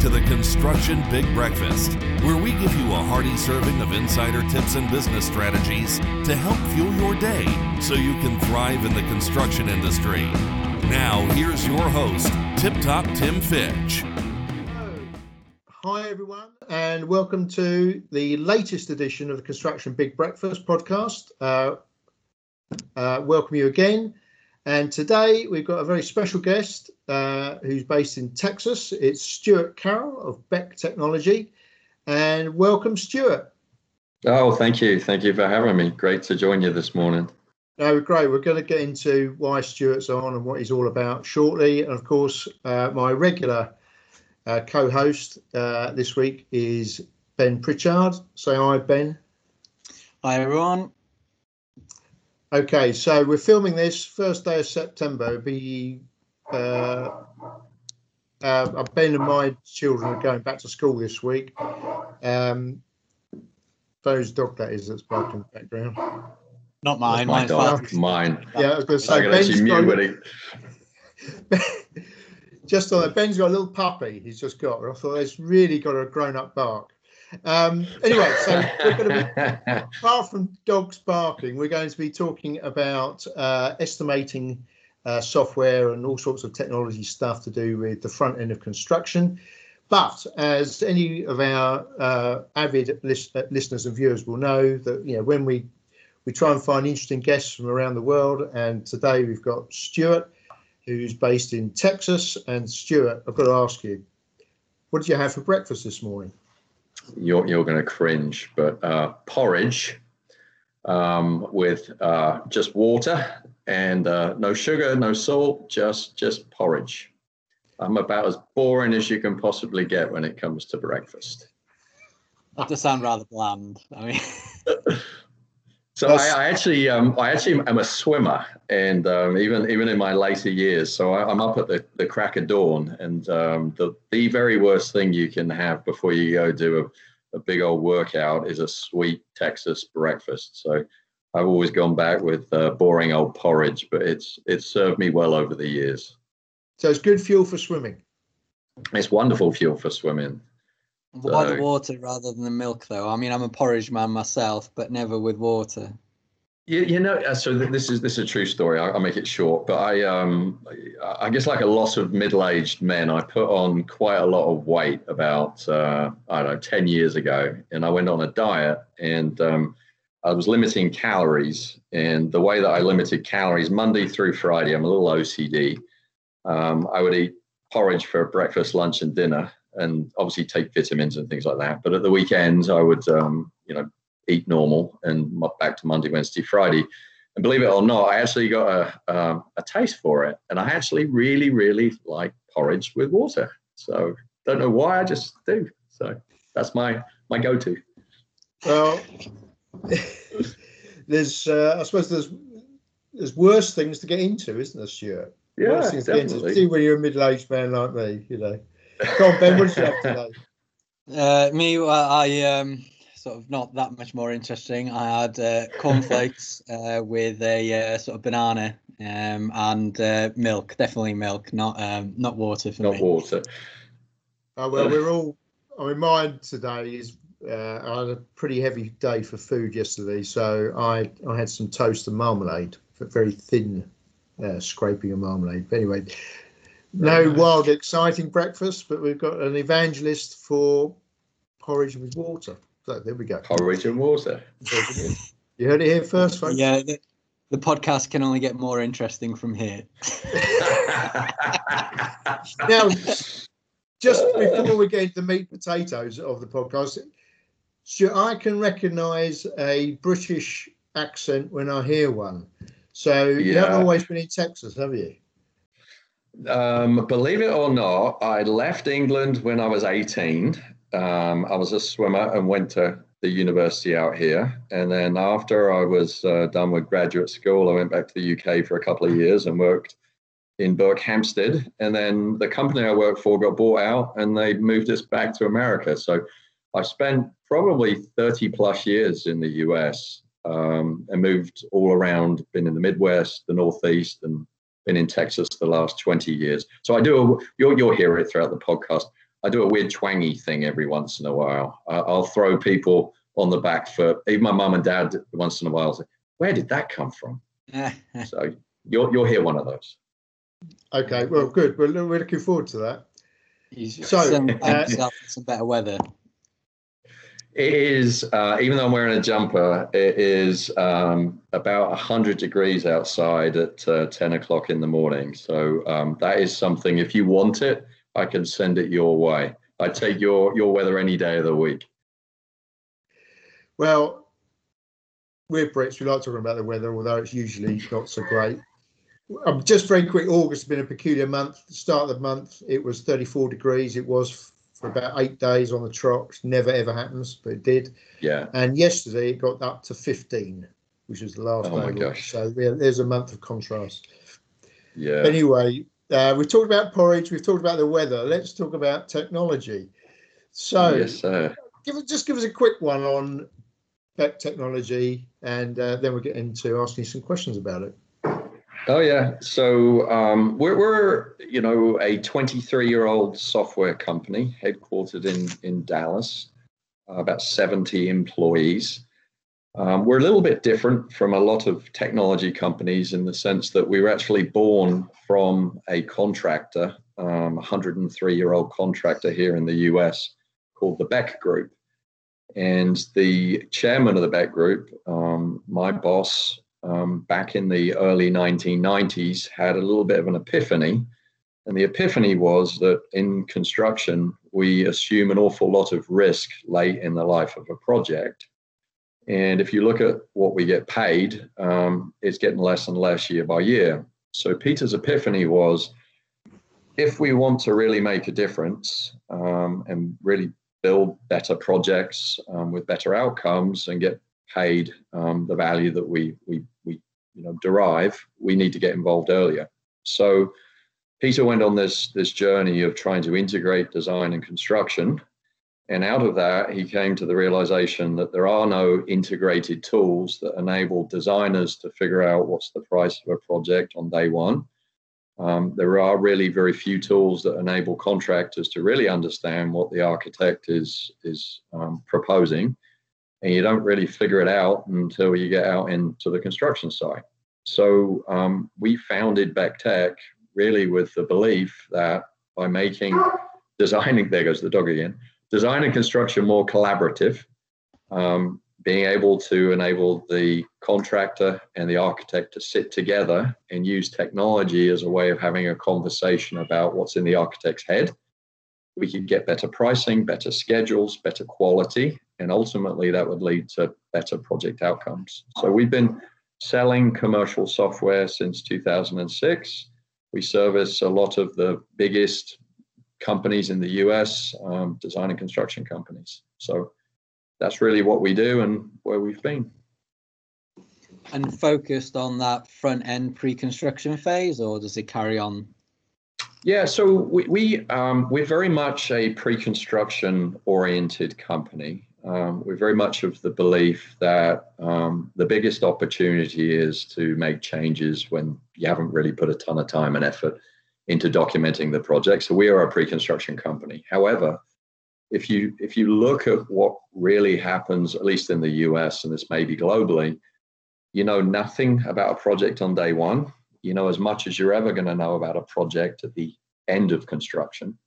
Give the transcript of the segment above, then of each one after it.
to the Construction Big Breakfast, where we give you a hearty serving of insider tips and business strategies to help fuel your day so you can thrive in the construction industry. Now, here's your host, Tip Top Tim Fitch. Hi, everyone, and welcome to the latest edition of the Construction Big Breakfast podcast. Uh, uh, welcome you again. And today we've got a very special guest uh, who's based in Texas. It's Stuart Carroll of Beck Technology. And welcome, Stuart. Oh, thank you. Thank you for having me. Great to join you this morning. No, great. We're going to get into why Stuart's on and what he's all about shortly. And of course, uh, my regular uh, co host uh, this week is Ben Pritchard. Say hi, Ben. Hi, everyone. Okay, so we're filming this first day of September. It'll be uh, uh, Ben and my children are going back to school this week. Um, those dog that is that's barking in the background. Not mine. My Mine's dog. Mine. Yeah, I was going to say I can Ben's actually got, mute when he. just on that. Ben's got a little puppy. He's just got. I thought it's really got a grown-up bark. Um, anyway, so we're going to be apart from dogs barking, we're going to be talking about uh, estimating uh, software and all sorts of technology stuff to do with the front end of construction. But as any of our uh, avid lis- uh, listeners and viewers will know, that you know when we we try and find interesting guests from around the world, and today we've got Stuart, who's based in Texas. And Stuart, I've got to ask you, what did you have for breakfast this morning? You're you're going to cringe, but uh, porridge um, with uh, just water and uh, no sugar, no salt, just just porridge. I'm about as boring as you can possibly get when it comes to breakfast. That does sound rather bland. I mean, So I, I actually, um, I actually am a swimmer, and um, even even in my later years, so I, I'm up at the, the crack of dawn, and um, the the very worst thing you can have before you go do a, a big old workout is a sweet Texas breakfast. So I've always gone back with uh, boring old porridge, but it's it's served me well over the years. So it's good fuel for swimming. It's wonderful fuel for swimming. Why the water rather than the milk, though? I mean, I'm a porridge man myself, but never with water. You, you know, uh, so th- this is this is a true story. I, I'll make it short, but I um I I guess like a lot of middle-aged men, I put on quite a lot of weight about uh, I don't know ten years ago, and I went on a diet, and um, I was limiting calories, and the way that I limited calories Monday through Friday, I'm a little OCD. Um, I would eat porridge for breakfast, lunch, and dinner, and obviously take vitamins and things like that. But at the weekends, I would um, you know eat normal and back to Monday, Wednesday, Friday. And believe it or not, I actually got a, um, a taste for it. And I actually really, really like porridge with water. So don't know why, I just do. So that's my my go-to. Well, there's, uh, I suppose there's, there's worse things to get into, isn't there, Stuart? Yeah, Worse things to get into, definitely. particularly when you're a middle-aged man like me, you know. Go on, Ben, what did you have today? Uh, me, well, I um, sort of not that much more interesting. I had uh, cornflakes uh, with a uh, sort of banana um, and uh, milk. Definitely milk, not um, not water for Not me. water. Oh, well, we're all, I mean, mine today is, uh, I had a pretty heavy day for food yesterday, so I, I had some toast and marmalade, but very thin uh, scraping of marmalade. But anyway, no nice. wild, exciting breakfast, but we've got an evangelist for porridge with water. So there we go. Porridge and water. You heard it here first, folks. Yeah, the, the podcast can only get more interesting from here. Now, just before we get into the meat potatoes of the podcast, so I can recognise a British accent when I hear one. So you haven't always been in Texas, have you? Um, believe it or not, I left England when I was 18. Um, I was a swimmer and went to the university out here. And then after I was uh, done with graduate school, I went back to the UK for a couple of years and worked in Berkhamsted. And then the company I worked for got bought out and they moved us back to America. So I spent probably 30 plus years in the US um, and moved all around, been in the Midwest, the Northeast, and been in Texas the last 20 years. So I do, you'll, you'll hear it throughout the podcast. I do a weird twangy thing every once in a while. I, I'll throw people on the back foot. Even my mum and dad once in a while say, "Where did that come from?" so you'll you'll hear one of those. Okay, well, good. We're, we're looking forward to that. So, some, uh, some better weather. It is, uh, even though I'm wearing a jumper, it is um, about 100 degrees outside at uh, 10 o'clock in the morning. So um, that is something, if you want it, I can send it your way. I take your, your weather any day of the week. Well, we're Brits, we like talking about the weather, although it's usually not so great. Um, just very quick, August has been a peculiar month. Start of the month, it was 34 degrees. It was for about eight days on the trot. Never ever happens, but it did. Yeah. And yesterday it got up to 15, which was the last oh. My gosh. So yeah, there's a month of contrast. Yeah. Anyway, uh, we've talked about porridge. We've talked about the weather. Let's talk about technology. So, yes, sir. Give, just give us a quick one on Beck technology, and uh, then we'll get into asking some questions about it. Oh yeah. So um, we're, we're you know a 23 year old software company headquartered in in Dallas, uh, about 70 employees. Um, we're a little bit different from a lot of technology companies in the sense that we were actually born from a contractor, um, 103 year old contractor here in the US called the Beck Group. And the chairman of the Beck Group, um, my boss, um, back in the early 1990s had a little bit of an epiphany. And the epiphany was that in construction, we assume an awful lot of risk late in the life of a project. And if you look at what we get paid, um, it's getting less and less year by year. So Peter's epiphany was if we want to really make a difference um, and really build better projects um, with better outcomes and get paid um, the value that we we we you know derive, we need to get involved earlier. So Peter went on this this journey of trying to integrate design and construction, and out of that he came to the realization that there are no integrated tools that enable designers to figure out what's the price of a project on day one. Um, there are really very few tools that enable contractors to really understand what the architect is is um, proposing and you don't really figure it out until you get out into the construction site. So um, we founded Beck Tech really with the belief that by making designing, there goes the dog again, design and construction more collaborative, um, being able to enable the contractor and the architect to sit together and use technology as a way of having a conversation about what's in the architect's head. We could get better pricing, better schedules, better quality, and ultimately that would lead to better project outcomes. So we've been selling commercial software since 2006. We service a lot of the biggest companies in the US, um, design and construction companies. So that's really what we do and where we've been. And focused on that front end pre construction phase, or does it carry on? Yeah, so we, we um, we're very much a pre-construction oriented company um, we're very much of the belief that um, the biggest opportunity is to make changes when you haven't really put a ton of time and effort into documenting the project. So we are a pre-construction company. However, if you if you look at what really happens, at least in the US and this may be globally, you know nothing about a project on day one. You know as much as you're ever going to know about a project at the end of construction.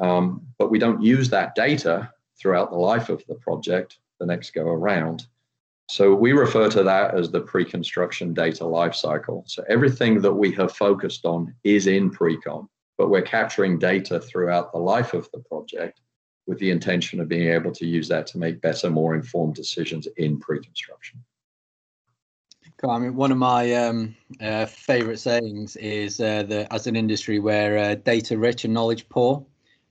Um, but we don't use that data throughout the life of the project the next go around. So we refer to that as the pre-construction data lifecycle. So everything that we have focused on is in pre-con, but we're capturing data throughout the life of the project with the intention of being able to use that to make better, more informed decisions in pre-construction. Cool. I mean, one of my um, uh, favorite sayings is uh, that as an industry, we're uh, data rich and knowledge poor.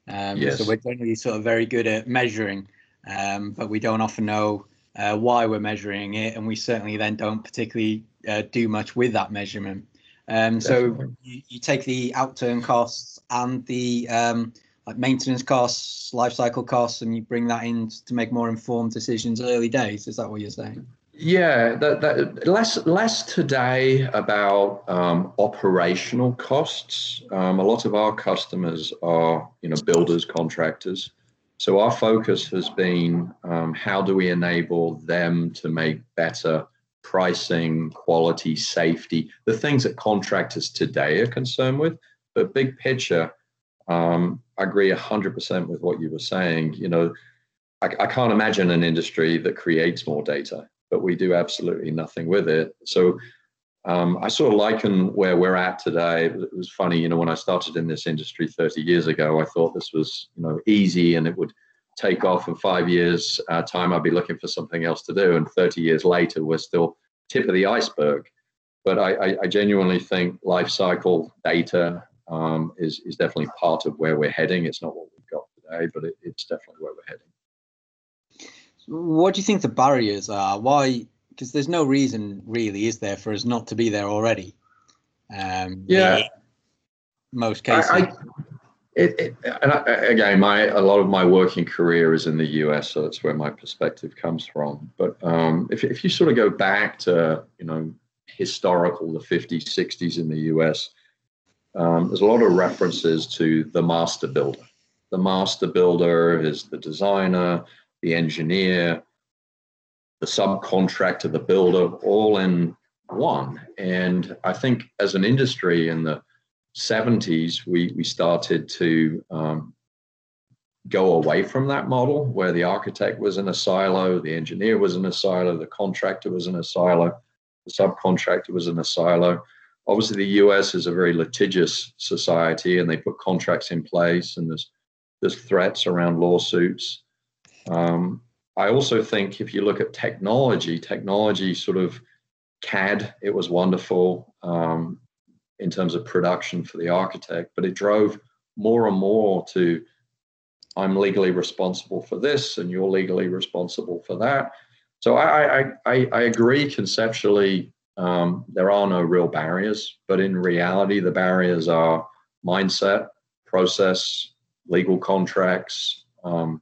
Um, yes. So we're generally sort of very good at measuring, um, but we don't often know uh, why we're measuring it, and we certainly then don't particularly uh, do much with that measurement. Um, so you, you, take the outturn costs and the um, like maintenance costs, life cycle costs, and you bring that in to make more informed decisions early days. Is that what you're saying? Yeah, that, that less less today about um, operational costs. Um, a lot of our customers are you know builders, contractors. So our focus has been um, how do we enable them to make better pricing, quality, safety, the things that contractors today are concerned with. But big picture, um, I agree 100% with what you were saying. You know, I can't imagine an industry that creates more data, but we do absolutely nothing with it. So um, I sort of liken where we're at today. It was funny, you know, when I started in this industry 30 years ago, I thought this was, you know, easy and it would take off in five years uh, time i'd be looking for something else to do and 30 years later we're still tip of the iceberg but i, I, I genuinely think life cycle data um, is, is definitely part of where we're heading it's not what we've got today but it, it's definitely where we're heading what do you think the barriers are why because there's no reason really is there for us not to be there already um, yeah most cases I, it, it, and I, again, my a lot of my working career is in the U.S., so that's where my perspective comes from. But um, if if you sort of go back to you know historical the 50s, 60s in the U.S., um, there's a lot of references to the master builder. The master builder is the designer, the engineer, the subcontractor, the builder, all in one. And I think as an industry in the 70s, we, we started to um, go away from that model where the architect was in a silo, the engineer was in a silo, the contractor was in a silo, the subcontractor was in a silo. Obviously, the US is a very litigious society and they put contracts in place and there's, there's threats around lawsuits. Um, I also think if you look at technology, technology sort of CAD, it was wonderful. Um, in terms of production for the architect, but it drove more and more to I'm legally responsible for this and you're legally responsible for that. So I, I, I, I agree conceptually um, there are no real barriers, but in reality, the barriers are mindset, process, legal contracts, um,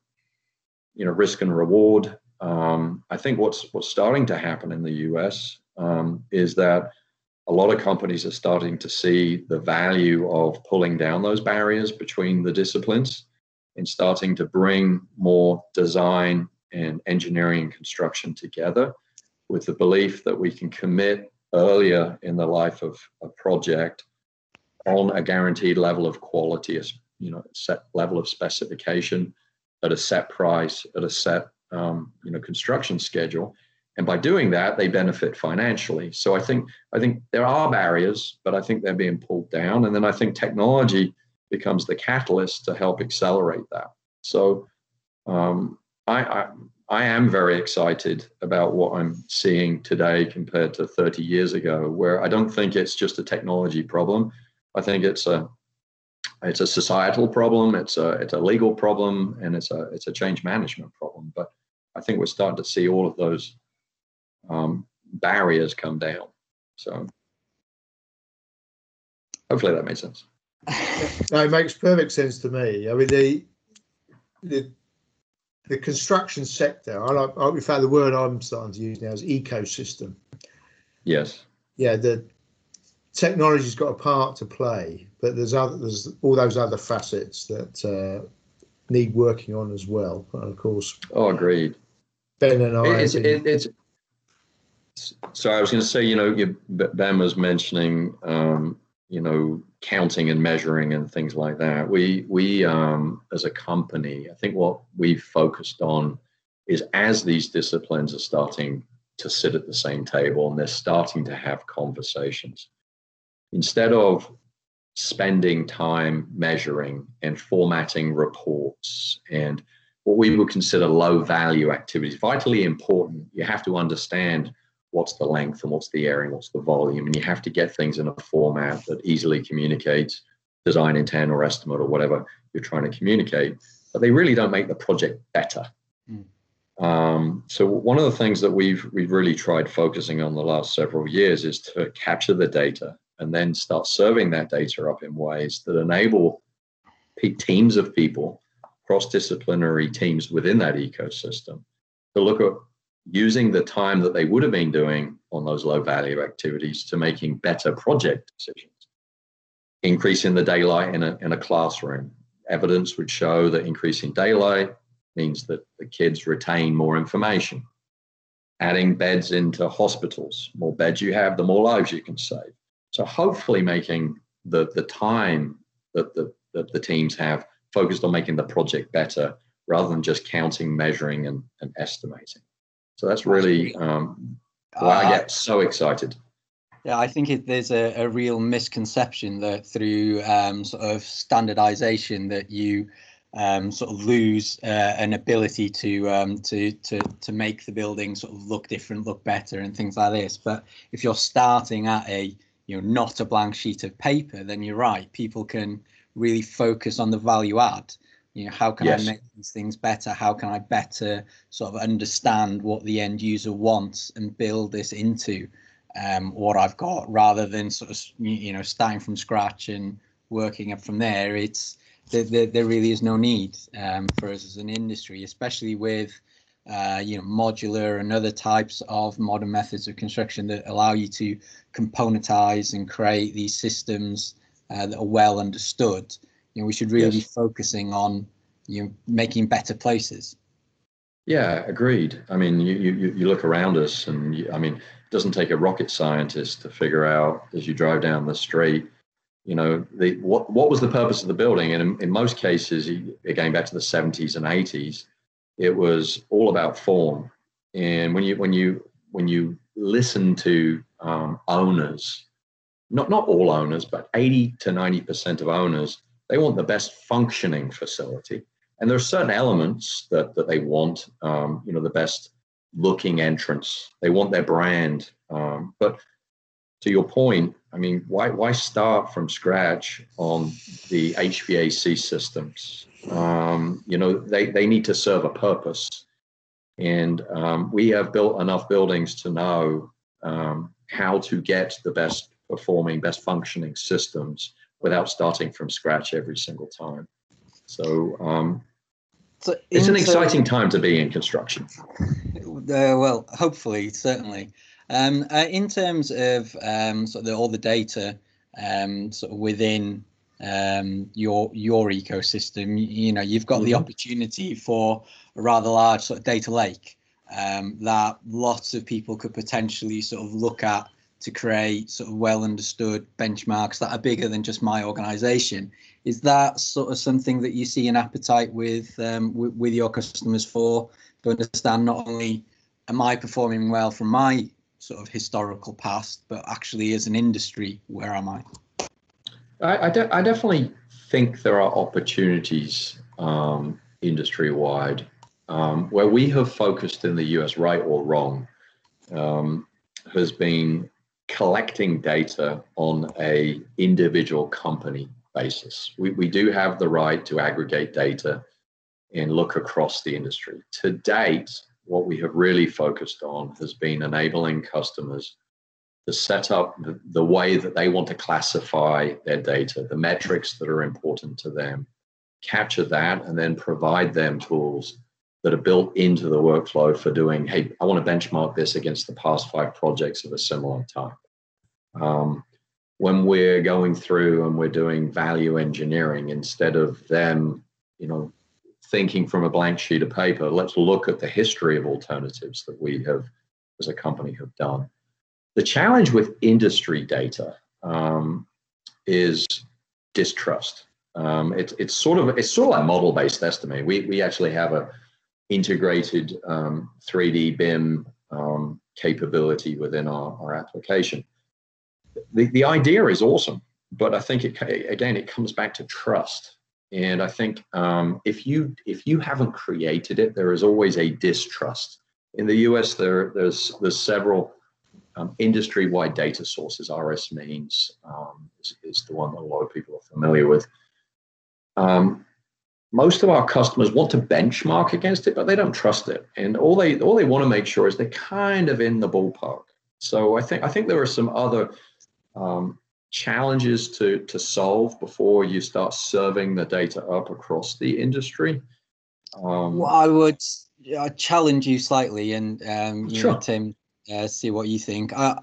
you know, risk and reward. Um, I think what's what's starting to happen in the U.S. Um, is that a lot of companies are starting to see the value of pulling down those barriers between the disciplines and starting to bring more design and engineering and construction together with the belief that we can commit earlier in the life of a project on a guaranteed level of quality, a you know, set level of specification at a set price, at a set um, you know construction schedule, and by doing that they benefit financially. So i think i think there are barriers but i think they're being pulled down. And then i think technology becomes the catalyst to help accelerate that. So um, I, I I am very excited about what I'm seeing today compared to 30 years ago, where I don't think it's just a technology problem. I think it's a it's a societal problem, it's a it's a legal problem, and it's a it's a change management problem. But I think we're starting to see all of those um, barriers come down. So hopefully that makes sense. no, it makes perfect sense to me. I mean, the the the construction sector. I like. In fact, the word I'm starting to use now is ecosystem. Yes. Yeah. The technology's got a part to play, but there's other there's all those other facets that uh, need working on as well. And of course. Oh, agreed. Ben and I. It's, it, it's so I was going to say, you know, you, Ben was mentioning, um, you know, counting and measuring and things like that. We we um, as a company, I think what we've focused on is as these disciplines are starting to sit at the same table and they're starting to have conversations, instead of spending time measuring and formatting reports and what we would consider low value activities, vitally important. You have to understand what's the length and what's the area and what's the volume. And you have to get things in a format that easily communicates design intent or estimate or whatever you're trying to communicate. But they really don't make the project better. Mm. Um, so one of the things that we've we've really tried focusing on the last several years is to capture the data and then start serving that data up in ways that enable teams of people, cross-disciplinary teams within that ecosystem, to look at using the time that they would have been doing on those low value activities to making better project decisions. Increasing the daylight in a, in a classroom. Evidence would show that increasing daylight means that the kids retain more information. Adding beds into hospitals. More beds you have, the more lives you can save. So hopefully making the, the time that the, that the teams have focused on making the project better rather than just counting, measuring, and, and estimating. So that's really um, why I get so excited. Yeah, I think it, there's a, a real misconception that through um, sort of standardization that you um, sort of lose uh, an ability to um, to to to make the building sort of look different, look better, and things like this. But if you're starting at a you know not a blank sheet of paper, then you're right. People can really focus on the value add you know how can yes. i make these things better how can i better sort of understand what the end user wants and build this into um, what i've got rather than sort of you know starting from scratch and working up from there it's there, there, there really is no need um, for us as an industry especially with uh, you know modular and other types of modern methods of construction that allow you to componentize and create these systems uh, that are well understood you know, we should really yes. be focusing on you know, making better places. Yeah, agreed. I mean, you, you, you look around us, and you, I mean, it doesn't take a rocket scientist to figure out as you drive down the street, you know, the what what was the purpose of the building? And in, in most cases, again back to the 70s and 80s, it was all about form. And when you when you when you listen to um, owners, not not all owners, but 80 to 90 percent of owners they want the best functioning facility. And there are certain elements that, that they want, um, you know, the best looking entrance. They want their brand. Um, but to your point, I mean, why, why start from scratch on the HVAC systems? Um, you know, they, they need to serve a purpose. And um, we have built enough buildings to know um, how to get the best performing, best functioning systems without starting from scratch every single time. So, um, so it's an exciting time to be in construction. Uh, well, hopefully, certainly. Um, uh, in terms of um, sort of the, all the data um, sort of within um, your your ecosystem, you, you know, you've got mm-hmm. the opportunity for a rather large sort of data lake um, that lots of people could potentially sort of look at to create sort of well understood benchmarks that are bigger than just my organization. Is that sort of something that you see an appetite with um, with, with your customers for to understand not only am I performing well from my sort of historical past, but actually as an industry, where am I? I, I, de- I definitely think there are opportunities um, industry wide um, where we have focused in the US, right or wrong, um, has been collecting data on a individual company basis. We, we do have the right to aggregate data and look across the industry. To date, what we have really focused on has been enabling customers to set up the, the way that they want to classify their data, the metrics that are important to them, capture that, and then provide them tools that are built into the workflow for doing, hey, I want to benchmark this against the past five projects of a similar type. Um, when we're going through and we're doing value engineering, instead of them, you know, thinking from a blank sheet of paper, let's look at the history of alternatives that we have, as a company, have done. The challenge with industry data um, is distrust. Um, it, it's sort of it's sort of like model based estimate. We we actually have a integrated um, 3D BIM um, capability within our, our application. The, the idea is awesome, but I think it again it comes back to trust. And I think um, if you if you haven't created it, there is always a distrust. In the U.S., there there's there's several um, industry-wide data sources. RS Means um, is, is, the one that a lot of people are familiar with. Um, most of our customers want to benchmark against it, but they don't trust it. And all they all they want to make sure is they're kind of in the ballpark. So I think I think there are some other um, challenges to to solve before you start serving the data up across the industry. Um, well, I would I challenge you slightly, and um, you Sure. know, Tim, uh, see what you think. I,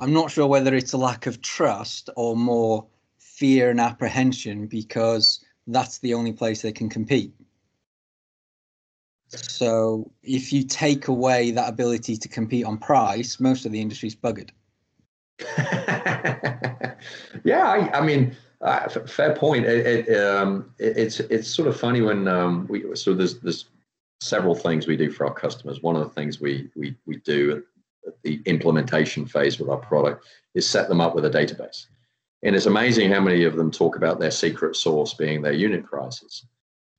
I'm not sure whether it's a lack of trust or more fear and apprehension because that's the only place they can compete. So if you take away that ability to compete on price, most of the industry's buggered. yeah, I, I mean, uh, f- fair point. It, it, um, it, it's it's sort of funny when um, we so there's there's several things we do for our customers. One of the things we we we do the implementation phase with our product is set them up with a database, and it's amazing how many of them talk about their secret sauce being their unit prices.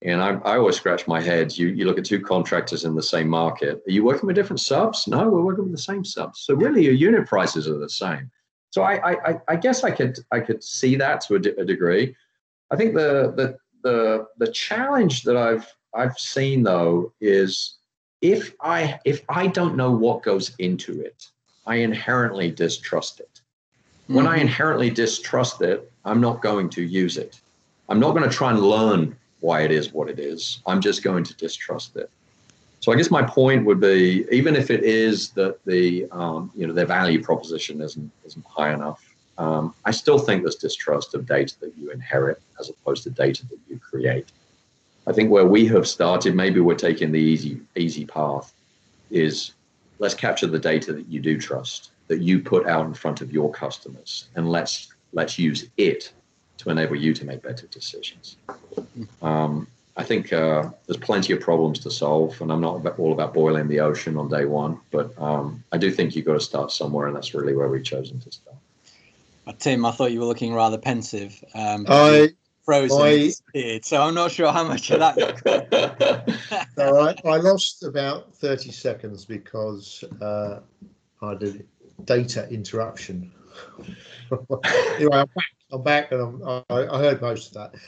And I, I always scratch my head. You you look at two contractors in the same market. Are you working with different subs? No, we're working with the same subs. So really, your unit prices are the same. So I, I, I guess I could I could see that to a, degree. I think the, the the the challenge that I've I've seen though is if I if I don't know what goes into it, I inherently distrust it. When I Mhm. inherently distrust it, I'm not going to use it. I'm not going to try and learn why it is what it is. I'm just going to distrust it. So I guess my point would be, even if it is that the um, you know their value proposition isn't isn't high enough, um, I still think there's distrust of data that you inherit as opposed to data that you create. I think where we have started, maybe we're taking the easy easy path, is let's capture the data that you do trust, that you put out in front of your customers, and let's let's use it to enable you to make better decisions. Um, I think uh, there's plenty of problems to solve, and I'm not all about boiling the ocean on day one, but um, I do think you've got to start somewhere, and that's really where we've chosen to start. Uh, Tim, I thought you were looking rather pensive. Um, I frozen I- disappeared, so I'm not sure how much of that. right. I lost about thirty seconds because uh, I did data interruption. anyway, I'm back. I'm back, and I'm, I, I heard most of that.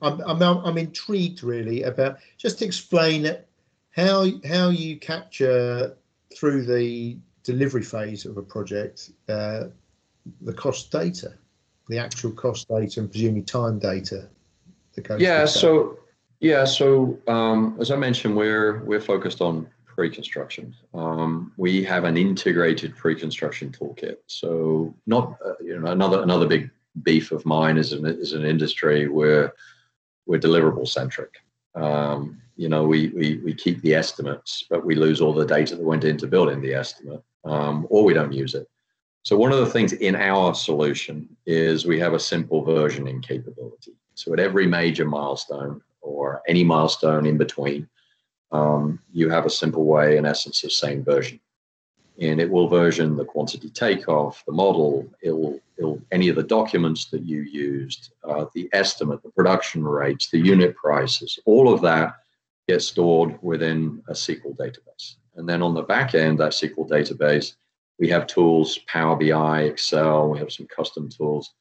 I'm, I'm I'm intrigued really about just explain how how you capture through the delivery phase of a project uh, the cost data, the actual cost data, and presumably time data that goes. yeah so yeah so um, as i mentioned we're we're focused on pre-construction. Um, we have an integrated pre-construction toolkit. So not uh, you know another another big beef of mine is an, is an industry where we're deliverable centric. Um, you know we, we we keep the estimates but we lose all the data that went into building the estimate. Um, or we don't use it so one of the things in our solution is we have a simple versioning capability. So at every major milestone or any milestone in between, um, you have a simple way, in essence, of saying version. And it will version the quantity takeoff, the model, it'll, it'll any of the documents that you used, uh, the estimate, the production rates, the unit prices, all of that gets stored within a SQL database. And then on the back end, that SQL database we have tools, Power BI, Excel, we have some custom tools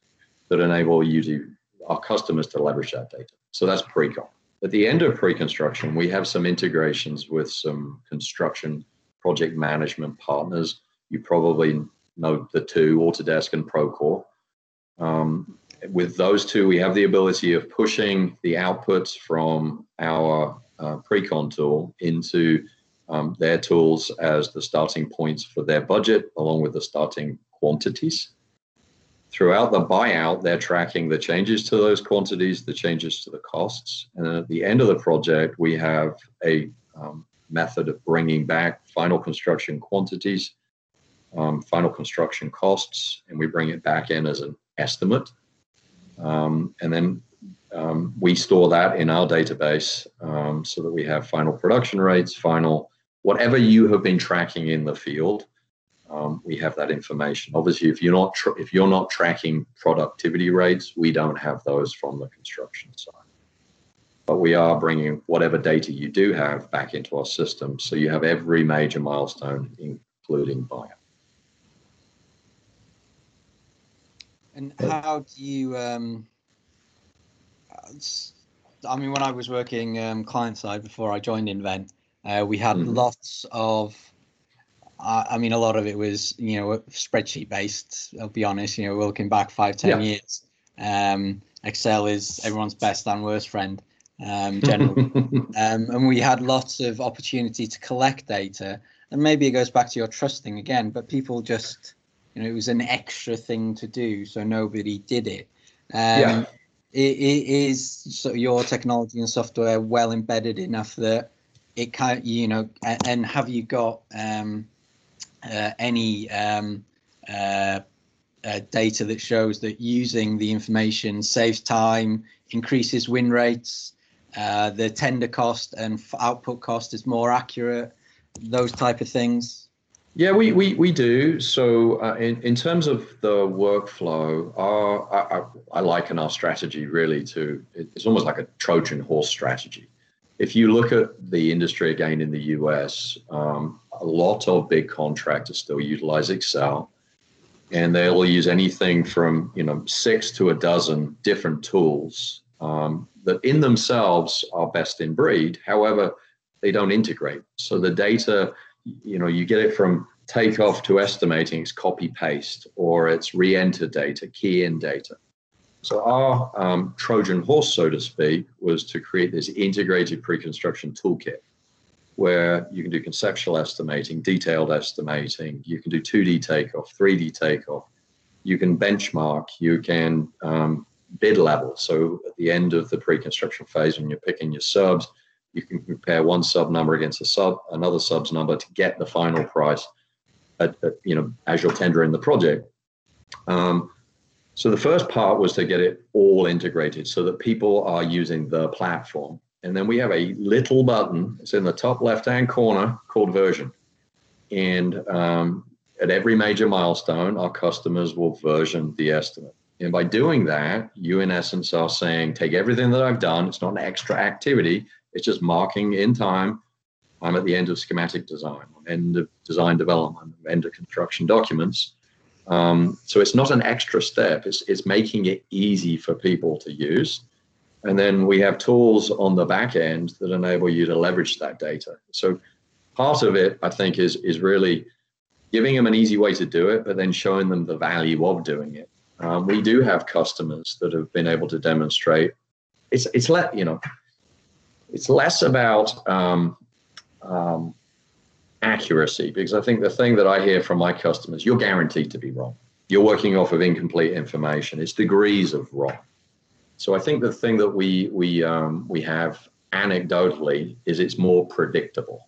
that enable you to, our customers to leverage that data. So that's pre-con. At the end of pre-construction, we have some integrations with some construction project management partners. You probably know the two, Autodesk and Procore. Um, with those two, we have the ability of pushing the outputs from our uh, pre-con tool into um, their tools as the starting points for their budget, along with the starting quantities. Throughout the buyout, they're tracking the changes to those quantities, the changes to the costs. And then at the end of the project, we have a um, method of bringing back final construction quantities, um, final construction costs, and we bring it back in as an estimate. Um, and then um, we store that in our database um, so that we have final production rates, final whatever you have been tracking in the field. Um, we have that information. Obviously, if you're not tr- if you're not tracking productivity rates, we don't have those from the construction side. But we are bringing whatever data you do have back into our system, so you have every major milestone, including buyout. And how do you? Um, uh, I mean, when I was working um, client side before I joined Invent, uh, we had Mhm. lots of. I I mean, a lot of it was you know spreadsheet based. I'll be honest. You know, looking back five, ten Yeah. years. Um, Excel is everyone's best and worst friend. um, generally, um, and we had lots of opportunity to collect data. And maybe it goes back to your trust thing again, but people just, you know, it was an extra thing to do, so nobody did it. Um, Yeah. It, it is of your technology and software well embedded enough that it can, you know, and have you got um, uh, any um, uh, uh, data that shows that using the information saves time, increases win rates, uh, the tender cost and output cost is more accurate, those type of things. Yeah, we, we, we do. So uh, in, in terms of the workflow, our, I liken our strategy really to, it's almost like a Trojan horse strategy. If you look at the industry again in the US, um, a lot of big contractors still utilize Excel and they'll use anything from, you know, six to a dozen different tools um, that in themselves are best in breed. However, they don't integrate. So the data you know you get it from takeoff to estimating it's copy paste or it's re-enter data key in data so our um, trojan horse so to speak was to create this integrated pre-construction toolkit where you can do conceptual estimating detailed estimating you can do 2d takeoff 3d takeoff. You can benchmark you can um, bid level. So at the end of the pre-construction phase when you're picking your subs you can compare one sub number against a sub another sub's number to get the final price at, at, you know as you're tendering the project. Um, so the first part was to get it all integrated so that people are using the platform and then we have a little button it's in the top left hand corner called version and um, at every major milestone our customers will version the estimate and by doing that you in essence are saying take everything that i've done it's not an extra activity it's just marking in time. I'm at the end of schematic design, end of design development, end of construction documents. Um, so it's not an extra step. It's it's making it easy for people to use. And then we have tools on the back end that enable you to leverage that data. So part of it, I think, is is really giving them an easy way to do it, but then showing them the value of doing it. Um, we do have customers that have been able to demonstrate. It's it's let you know it's less about um, um, accuracy because I think the thing that I hear from my customers, you're guaranteed to be wrong. You're working off of incomplete information. It's degrees of wrong. So I think the thing that we we um, we have anecdotally is it's more predictable.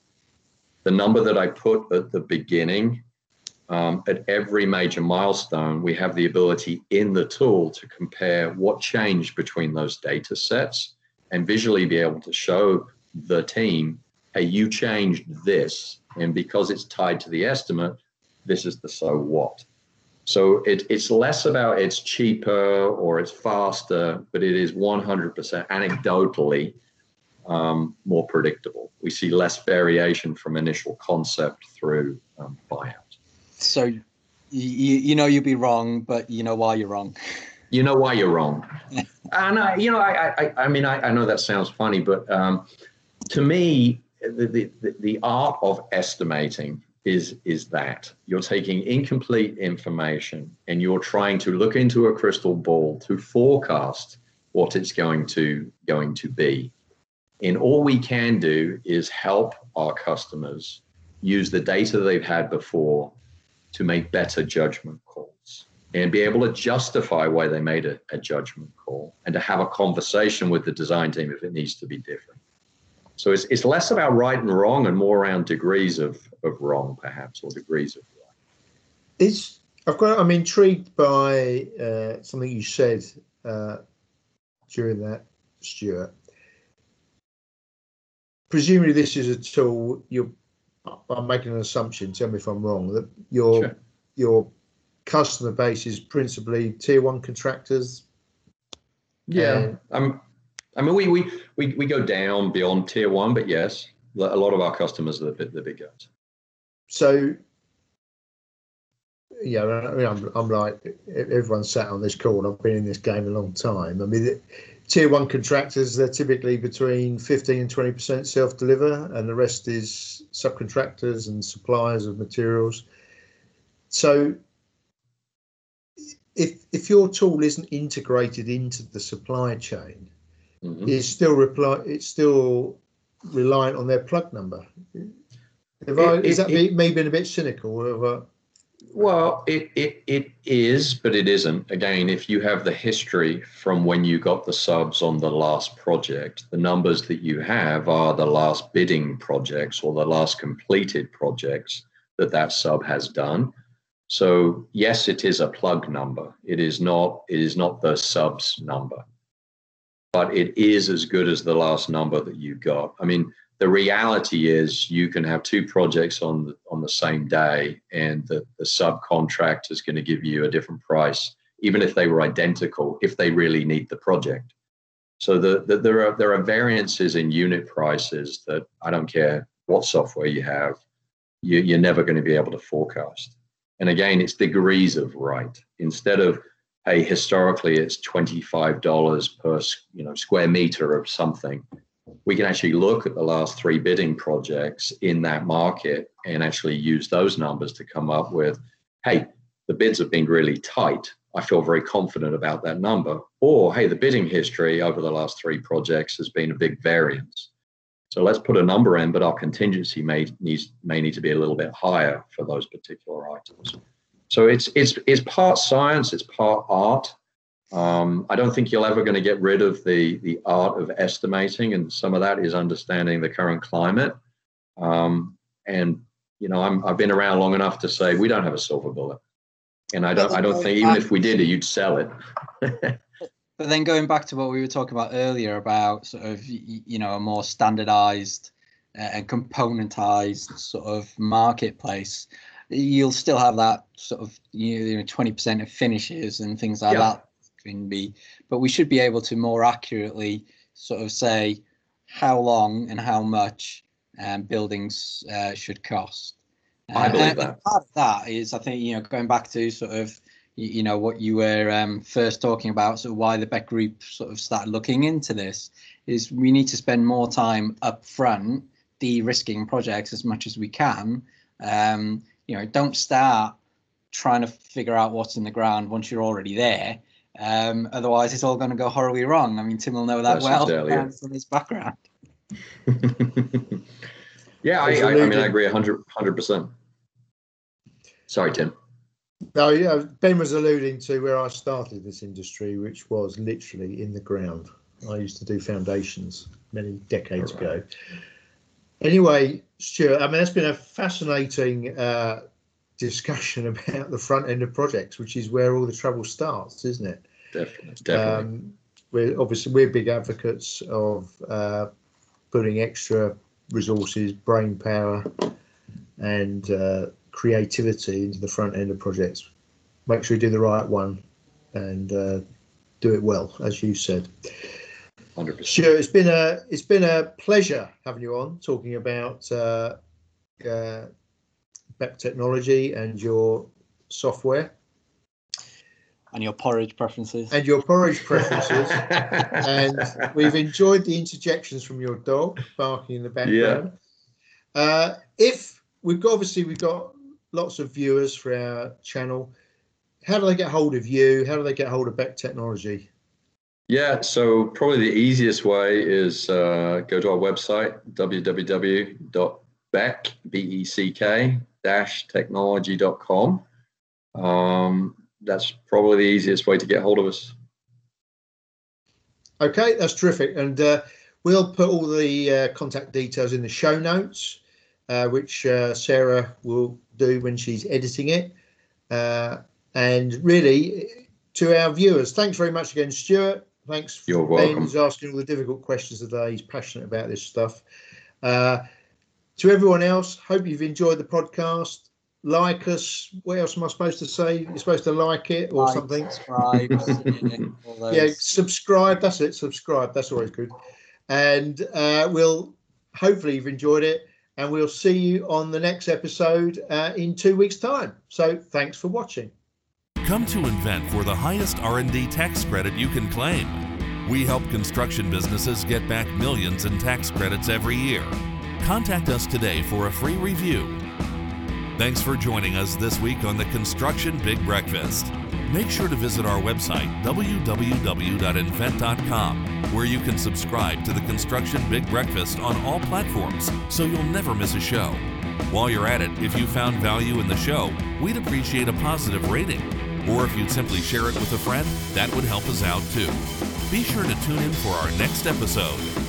The number that I put at the beginning, um, at every major milestone, we have the ability in the tool to compare what changed between those data sets and visually be able to show the team, hey, you changed this. And because it's tied to the estimate, this is the so what. So it, it's less about it's cheaper or it's faster, but it is 100% anecdotally um, more predictable. We see less variation from initial concept through um, buyout. So you, you know you'll be wrong, but you know why you're wrong. You know why you're wrong. and I, you know, I, I, I mean, I, I know that sounds funny, but um, to me, the, the, the art of estimating is is that you're taking incomplete information and you're trying to look into a crystal ball to forecast what it's going to going to be. And all we can do is help our customers use the data they've had before to make better judgment calls and be able to justify why they made a, a, judgment call and to have a conversation with the design team if it needs to be different. So it's, it's less about right and wrong and more around degrees of, of wrong, perhaps, or degrees of right. It's, I've got, I'm intrigued by uh, something you said uh, during that, Stuart. Presumably, this is a tool you're, I'm making an assumption, tell me if I'm wrong, that your, Sure. your customer base is principally tier one contractors. Yeah, um, I mean, we, we we we go down beyond tier one, but yes, a lot of our customers are the the big guys. So, yeah, I mean, I'm, I'm like everyone's sat on this call. And I've been in this game a long time. I mean, the, tier one contractors they're typically between 15 and 20 percent self deliver, and the rest is subcontractors and suppliers of materials. So, if if your tool isn't integrated into the supply chain, mm-hmm. is still reply. It's still reliant on their plug number. Have it, I, is that it, me being a bit cynical? Or well, it, it it is, but it isn't. Again, if you have the history from when you got the subs on the last project, the numbers that you have are the last bidding projects or the last completed projects that that sub has done. So yes, it is a plug number. It is not. It is not the subs number, but it is as good as the last number that you got. I mean, the reality is you can have two projects on the, on the same day and the, the subcontract is going to give you a different price even if they were identical if they really need the project. So the, the, there are there are variances in unit prices that i don't care what software you have you, you're never going to be able to forecast. And again it's degrees of right. Instead of hey historically it's $25 per you know square meter of something we can actually look at the last three bidding projects in that market and actually use those numbers to come up with, hey, the bids have been really tight. I feel very confident about that number. Or, hey, the bidding history over the last three projects has been a big variance. So let's put a number in, but our contingency may needs may need to be a little bit higher for those particular items. So it's it's it's part science, it's part art, um, I don't think you're ever going to get rid of the the art of estimating, and some of that is understanding the current climate. Um, and you know, I'm, I've been around long enough to say we don't have a silver bullet, and I don't I don't think even if we did, you'd sell it. but then going back to what we were talking about earlier about sort of you know a more standardized uh, and componentized sort of marketplace you'll still have that sort of you know 20% of finishes and things like yeah. that can be, but we should be able to more accurately sort of say how long and how much um, buildings uh, should cost. Uh, I believe that. Part of that is, I think, you know, going back to sort of, you, know, what you were um, first talking about, sort of why the Beck Group sort of started looking into this, is we need to spend more time up front de-risking projects as much as we can. Um, you know, don't start trying to figure out what's in the ground once you're already there. Um, otherwise, it's all going to go horribly wrong. I mean, Tim will know that That's well from his background. yeah, I, I, I, mean, I agree 100 percent. Sorry, Tim. No, yeah, Ben was alluding to where I started this industry, which was literally in the ground. I used to do foundations many decades right. ago. Anyway, Stuart, I mean, it's been a fascinating uh, discussion about the front end of projects, which is where all the trouble starts, isn't it? Definitely. definitely. Um, we're obviously we're big advocates of uh, putting extra resources, brain power, and uh, creativity into the front end of projects. Make sure you do the right one, and uh, do it well, as you said. 100%. Sure, it's been a it's been a pleasure having you on talking about uh, uh, Beck technology and your software. And your porridge preferences. And your porridge preferences. and we've enjoyed the interjections from your dog barking in the background. Yeah. Uh, if we've got, obviously, we've got lots of viewers for our channel. How do they get hold of you? How do they get hold of Beck Technology? Yeah, so probably the easiest way is uh, go to our website, www.beck, B-E-C-K, technology.com. Um, that's probably the easiest way to get hold of us. Okay, that's terrific. And uh, we'll put all the uh, contact details in the show notes, uh, which uh, Sarah will do when she's editing it. Uh, and really, to our viewers, thanks very much again, Stuart. Thanks You're welcome. Ben's asking all the difficult questions today. He's passionate about this stuff. Uh, to everyone else, hope you've enjoyed the podcast. Like us. What else am I supposed to say? You're supposed to like it or like, something. Subscribe. yeah, yeah, subscribe. That's it. Subscribe. That's always good. And uh, we'll hopefully you've enjoyed it. And we'll see you on the next episode uh, in two weeks' time. So thanks for watching. Come to Invent for the highest R&D tax credit you can claim. We help construction businesses get back millions in tax credits every year. Contact us today for a free review. Thanks for joining us this week on the Construction Big Breakfast. Make sure to visit our website, www.invent.com, where you can subscribe to the Construction Big Breakfast on all platforms so you'll never miss a show. While you're at it, if you found value in the show, we'd appreciate a positive rating. Or if you'd simply share it with a friend, that would help us out too. Be sure to tune in for our next episode.